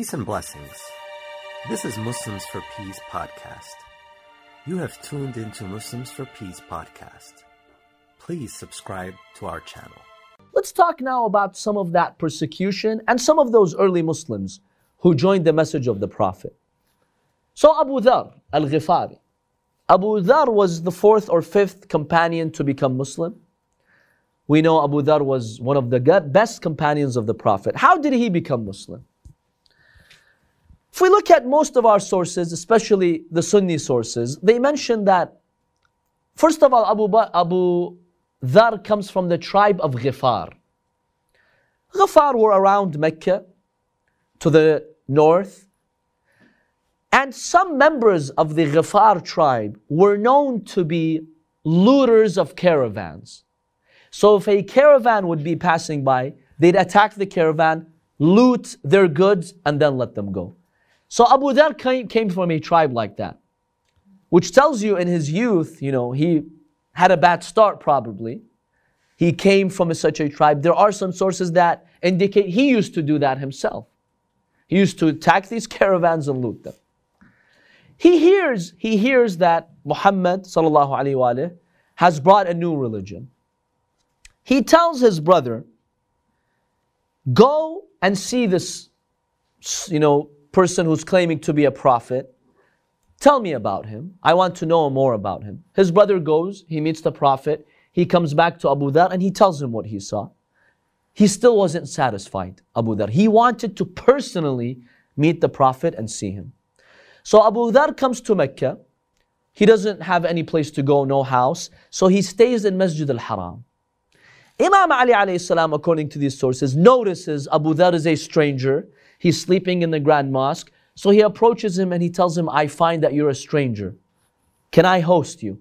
Peace and blessings. This is Muslims for Peace podcast. You have tuned into Muslims for Peace podcast. Please subscribe to our channel. Let's talk now about some of that persecution and some of those early Muslims who joined the message of the Prophet. So Abu Dhar al-Ghifari. Abu Dhar was the fourth or fifth companion to become Muslim. We know Abu Dhar was one of the best companions of the Prophet. How did he become Muslim? If we look at most of our sources, especially the Sunni sources, they mention that, first of all, Abu, ba- Abu Dhar comes from the tribe of Ghifar. Ghifar were around Mecca to the north. And some members of the Ghifar tribe were known to be looters of caravans. So if a caravan would be passing by, they'd attack the caravan, loot their goods, and then let them go. So Abu Dhar came, from a tribe like that, which tells you in his youth, you know, he had a bad start probably. He came from a, such a tribe. There are some sources that indicate he used to do that himself. He used to attack these caravans and loot them. He hears, he hears that Muhammad sallallahu alaihi wasallam has brought a new religion. He tells his brother, "Go and see this, you know, person who's claiming to be a prophet. Tell me about him. I want to know more about him. His brother goes, he meets the prophet, he comes back to Abu Dhar and he tells him what he saw. He still wasn't satisfied, Abu Dhar. He wanted to personally meet the prophet and see him. So Abu Dhar comes to Mecca. He doesn't have any place to go, no house. So he stays in Masjid al-Haram. Imam Ali alayhi salam, according to these sources, notices Abu Dhar is a stranger. He's sleeping in the Grand Mosque. So he approaches him and he tells him, I find that you're a stranger. Can I host you?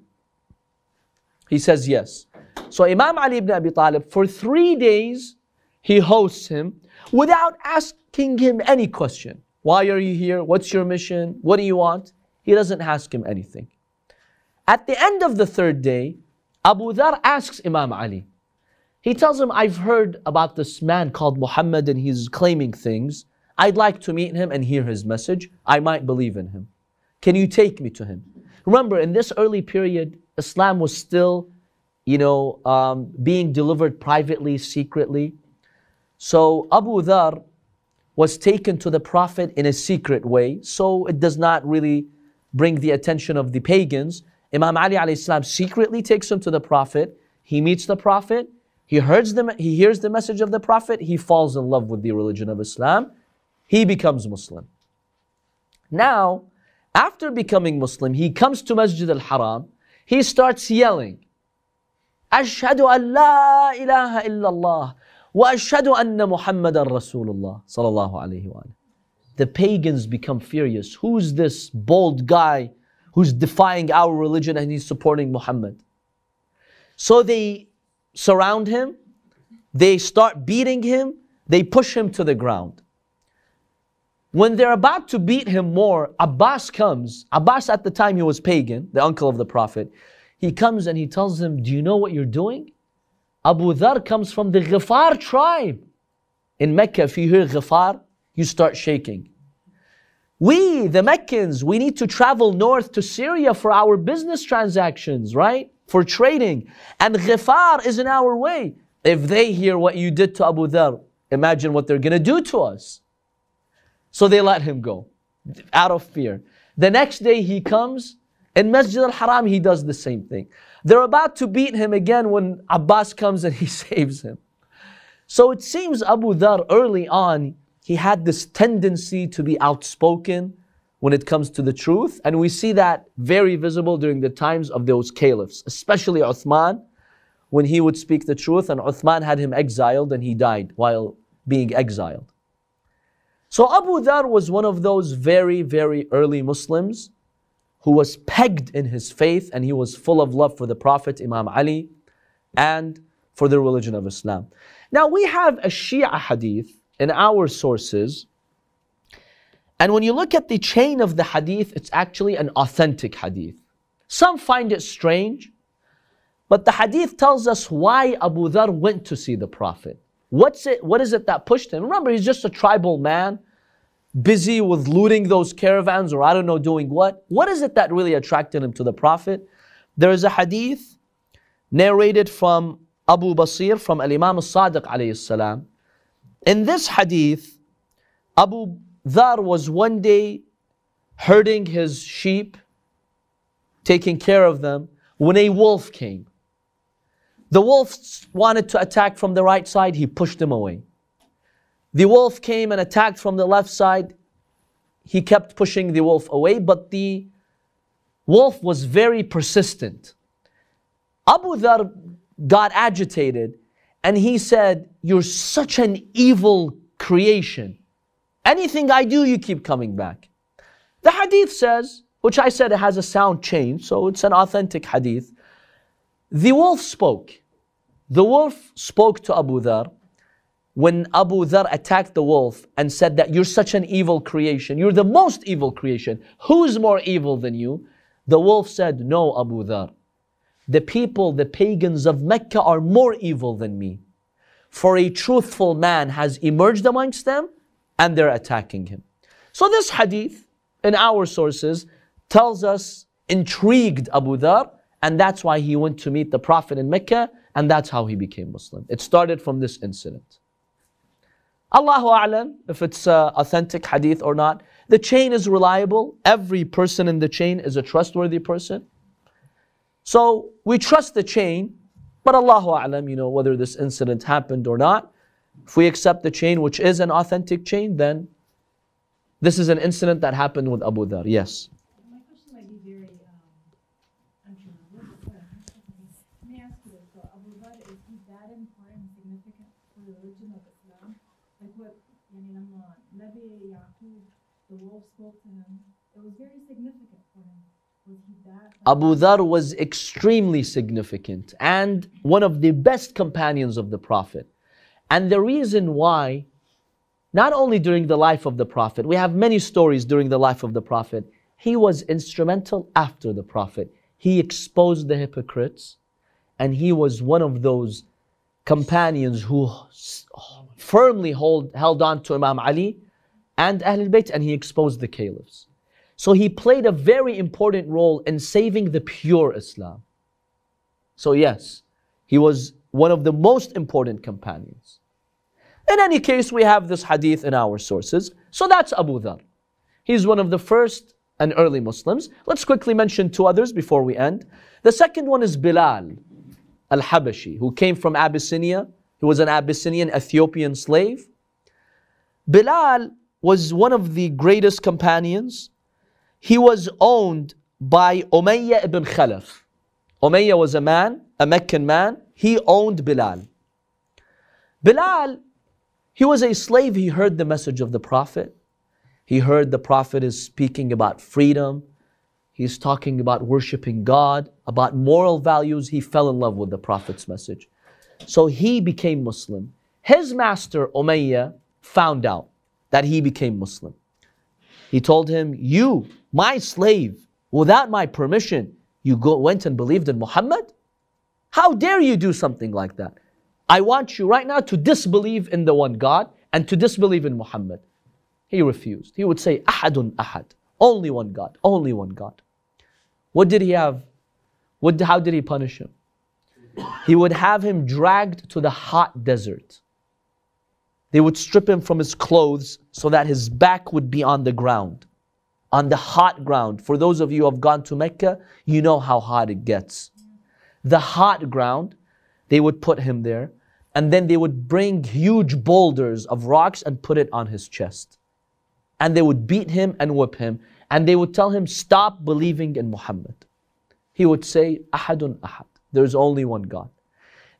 He says, Yes. So Imam Ali ibn Abi Talib, for three days, he hosts him without asking him any question. Why are you here? What's your mission? What do you want? He doesn't ask him anything. At the end of the third day, Abu Dhar asks Imam Ali. He tells him, I've heard about this man called Muhammad and he's claiming things. I'd like to meet him and hear his message. I might believe in him. Can you take me to him? Remember, in this early period, Islam was still, you know, um, being delivered privately, secretly. So Abu Dhar was taken to the Prophet in a secret way, so it does not really bring the attention of the pagans. Imam Ali alayhi secretly takes him to the Prophet. He meets the Prophet. He hears the, he hears the message of the Prophet. He falls in love with the religion of Islam he becomes Muslim. Now, after becoming Muslim, he comes to Masjid al Haram, he starts yelling, Ashhadu an la ilaha illallah wa ashhadu anna Muhammadan Rasulullah sallallahu alayhi wa The pagans become furious. Who's this bold guy who's defying our religion and he's supporting Muhammad? So they surround him, they start beating him, they push him to the ground. When they're about to beat him more, Abbas comes. Abbas, at the time, he was pagan, the uncle of the Prophet. He comes and he tells them, Do you know what you're doing? Abu Dhar comes from the Ghifar tribe. In Mecca, if you hear Ghifar, you start shaking. We, the Meccans, we need to travel north to Syria for our business transactions, right? For trading. And Ghifar is in our way. If they hear what you did to Abu Dhar, imagine what they're going to do to us. So they let him go out of fear. The next day he comes in Masjid al-Haram, he does the same thing. They're about to beat him again when Abbas comes and he saves him. So it seems Abu Dhar early on, he had this tendency to be outspoken when it comes to the truth. And we see that very visible during the times of those caliphs, especially Uthman, when he would speak the truth. And Uthman had him exiled and he died while being exiled. So Abu Dhar was one of those very, very early Muslims who was pegged in his faith and he was full of love for the Prophet Imam Ali and for the religion of Islam. Now we have a Shia hadith in our sources. And when you look at the chain of the hadith, it's actually an authentic hadith. Some find it strange, but the hadith tells us why Abu Dhar went to see the Prophet. What's it, what is it that pushed him? Remember, he's just a tribal man. busy with looting those caravans or I don't know doing what? What is it that really attracted him to the Prophet? There is a hadith narrated from Abu Basir from Al Imam Sadiq alayhi salam. In this hadith, Abu Dhar was one day herding his sheep, taking care of them, when a wolf came. The wolf wanted to attack from the right side, he pushed him away. The wolf came and attacked from the left side. He kept pushing the wolf away, but the wolf was very persistent. Abu Dhar got agitated and he said, You're such an evil creation. Anything I do, you keep coming back. The hadith says, which I said it has a sound chain, so it's an authentic hadith. The wolf spoke. The wolf spoke to Abu Dhar when Abu Dhar attacked the wolf and said that you're such an evil creation, you're the most evil creation. Who's more evil than you? The wolf said, No, Abu Dhar. The people, the pagans of Mecca are more evil than me. For a truthful man has emerged amongst them and they're attacking him. So this hadith in our sources tells us intrigued Abu Dhar and that's why he went to meet the Prophet in Mecca and that's how he became Muslim. It started from this incident. Allahu A'lam, if it's uh, authentic hadith or not. The chain is reliable. Every person in the chain is a trustworthy person. So we trust the chain, but Allahu A'lam, you know, whether this incident happened or not. If we accept the chain, which is an authentic chain, then this is an incident that happened with Abu Dhar. Yes. Abu Dhar was extremely significant and one of the best companions of the Prophet. And the reason why, not only during the life of the Prophet, we have many stories during the life of the Prophet, he was instrumental after the Prophet. He exposed the hypocrites and he was one of those companions who firmly hold, held on to Imam Ali and Ahlul Bayt and he exposed the caliphs. So he played a very important role in saving the pure Islam. So, yes, he was one of the most important companions. In any case, we have this hadith in our sources. So that's Abu Dhar. He's one of the first and early Muslims. Let's quickly mention two others before we end. The second one is Bilal al Habashi, who came from Abyssinia. He was an Abyssinian Ethiopian slave. Bilal was one of the greatest companions he was owned by Umayyah ibn Khalaf. Umayyah was a man, a Meccan man. He owned Bilal. Bilal, he was a slave. He heard the message of the Prophet. He heard the Prophet is speaking about freedom. He's talking about worshiping God, about moral values. He fell in love with the Prophet's message. So he became Muslim. His master, Umayyah, found out that he became Muslim. He told him, You my slave, without my permission, you go, went and believed in Muhammad? How dare you do something like that? I want you right now to disbelieve in the one God and to disbelieve in Muhammad. He refused. He would say, Ahadun Ahad. Only one God. Only one God. What did he have? What, how did he punish him? He would have him dragged to the hot desert. They would strip him from his clothes so that his back would be on the ground on the hot ground. For those of you who have gone to Mecca, you know how hot it gets. The hot ground, they would put him there, and then they would bring huge boulders of rocks and put it on his chest. And they would beat him and whip him, and they would tell him, Stop believing in Muhammad. He would say, Ahadun Ahad. There's only one God.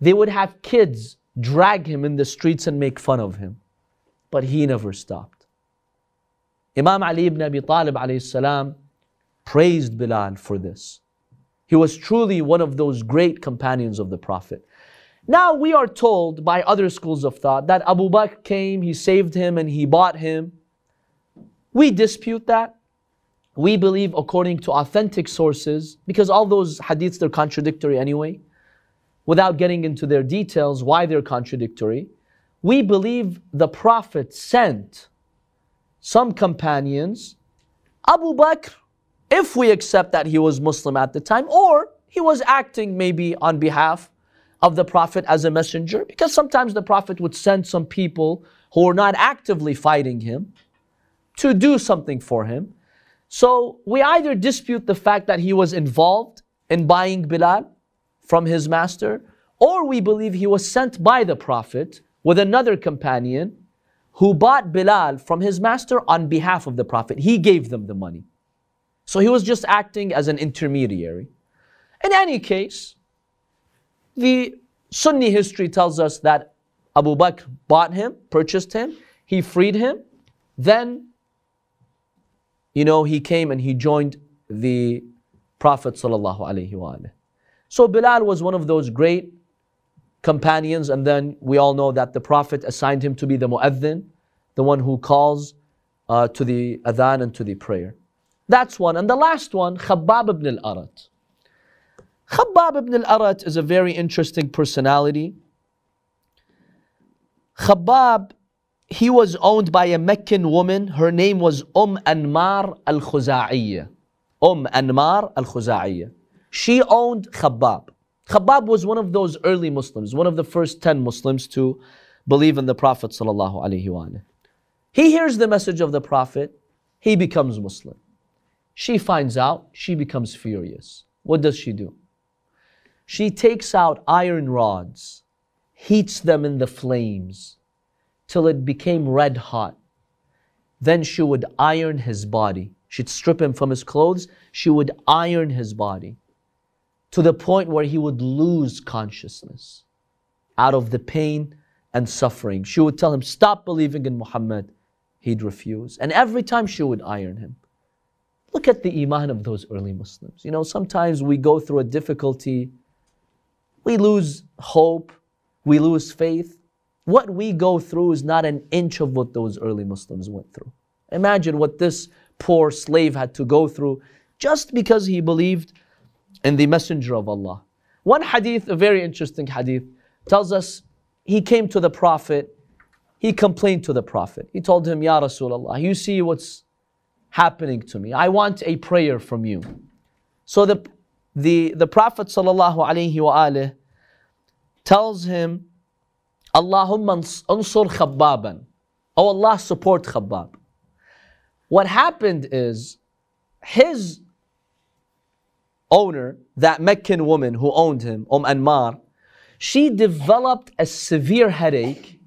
They would have kids drag him in the streets and make fun of him. But he never stopped. Imam Ali ibn Abi Talib alayhi praised Bilal for this. He was truly one of those great companions of the Prophet. Now we are told by other schools of thought that Abu Bakr came, he saved him, and he bought him. We dispute that. We believe according to authentic sources, because all those hadiths they're contradictory anyway, without getting into their details why they're contradictory. We believe the Prophet sent some companions, Abu Bakr, if we accept that he was Muslim at the time, or he was acting maybe on behalf of the Prophet as a messenger, because sometimes the Prophet would send some people who were not actively fighting him to do something for him. So we either dispute the fact that he was involved in buying Bilal from his master, or we believe he was sent by the Prophet with another companion who bought Bilal from his master on behalf of the Prophet. He gave them the money. So he was just acting as an intermediary. In any case, the Sunni history tells us that Abu Bakr bought him, purchased him, he freed him, then, you know, he came and he joined the Prophet sallallahu alaihi wasallam. So Bilal was one of those great companions, and then we all know that the Prophet assigned him to be the mu'adhin, the one who calls uh, to the adhan and to the prayer. That's one. And the last one, Khabbab ibn al-Arat. Khabbab ibn al-Arat is a very interesting personality. Khabbab, he was owned by a Meccan woman. Her name was Umm Anmar al-Khuza'iyya. Umm Anmar al-Khuza'iyya. She owned Khabbab. Khabbab was one of those early Muslims, one of the first 10 Muslims to believe in the Prophet He hears the message of the Prophet, he becomes Muslim. She finds out, she becomes furious. What does she do? She takes out iron rods, heats them in the flames till it became red hot. Then she would iron his body. She'd strip him from his clothes, she would iron his body to the point where he would lose consciousness out of the pain and suffering. She would tell him, Stop believing in Muhammad. He'd refuse. And every time she would iron him. Look at the iman of those early Muslims. You know, sometimes we go through a difficulty, we lose hope, we lose faith. What we go through is not an inch of what those early Muslims went through. Imagine what this poor slave had to go through just because he believed and the Messenger of Allah. One hadith, a very interesting hadith, tells us he came to the Prophet, he complained to the Prophet. He told him, Ya Rasulullah, you see what's happening to me. I want a prayer from you. So the, the, the Prophet sallallahu tells him, Allahumma ansur khabbaban. Oh Allah, support Khabbab. What happened is his owner, that Meccan woman who owned him, Umm Anmar, she developed a severe headache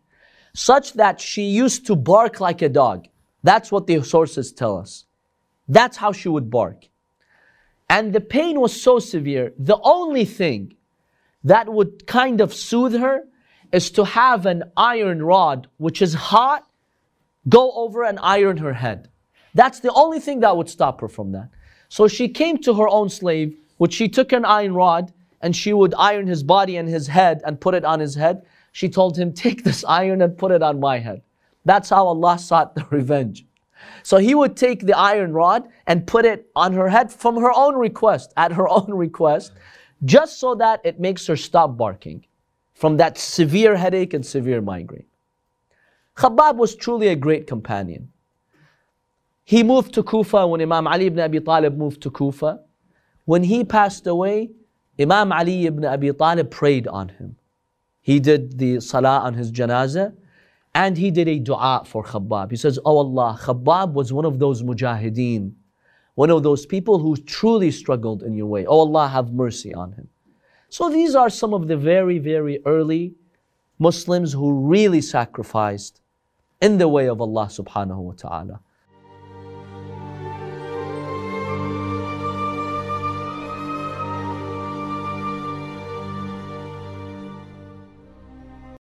such that she used to bark like a dog. That's what the sources tell us. That's how she would bark. And the pain was so severe, the only thing that would kind of soothe her is to have an iron rod, which is hot, go over and iron her head. That's the only thing that would stop her from that. So she came to her own slave, which she took an iron rod and she would iron his body and his head and put it on his head. She told him, Take this iron and put it on my head. That's how Allah sought the revenge. So he would take the iron rod and put it on her head from her own request, at her own request, just so that it makes her stop barking from that severe headache and severe migraine. Khabbab was truly a great companion. He moved to Kufa when Imam Ali ibn Abi Talib moved to Kufa. When he passed away, Imam Ali ibn Abi Talib prayed on him. He did the salah on his janazah and he did a dua for Khabbab. He says, Oh Allah, Khabbab was one of those mujahideen, one of those people who truly struggled in your way. Oh Allah, have mercy on him. So these are some of the very, very early Muslims who really sacrificed in the way of Allah subhanahu wa ta'ala.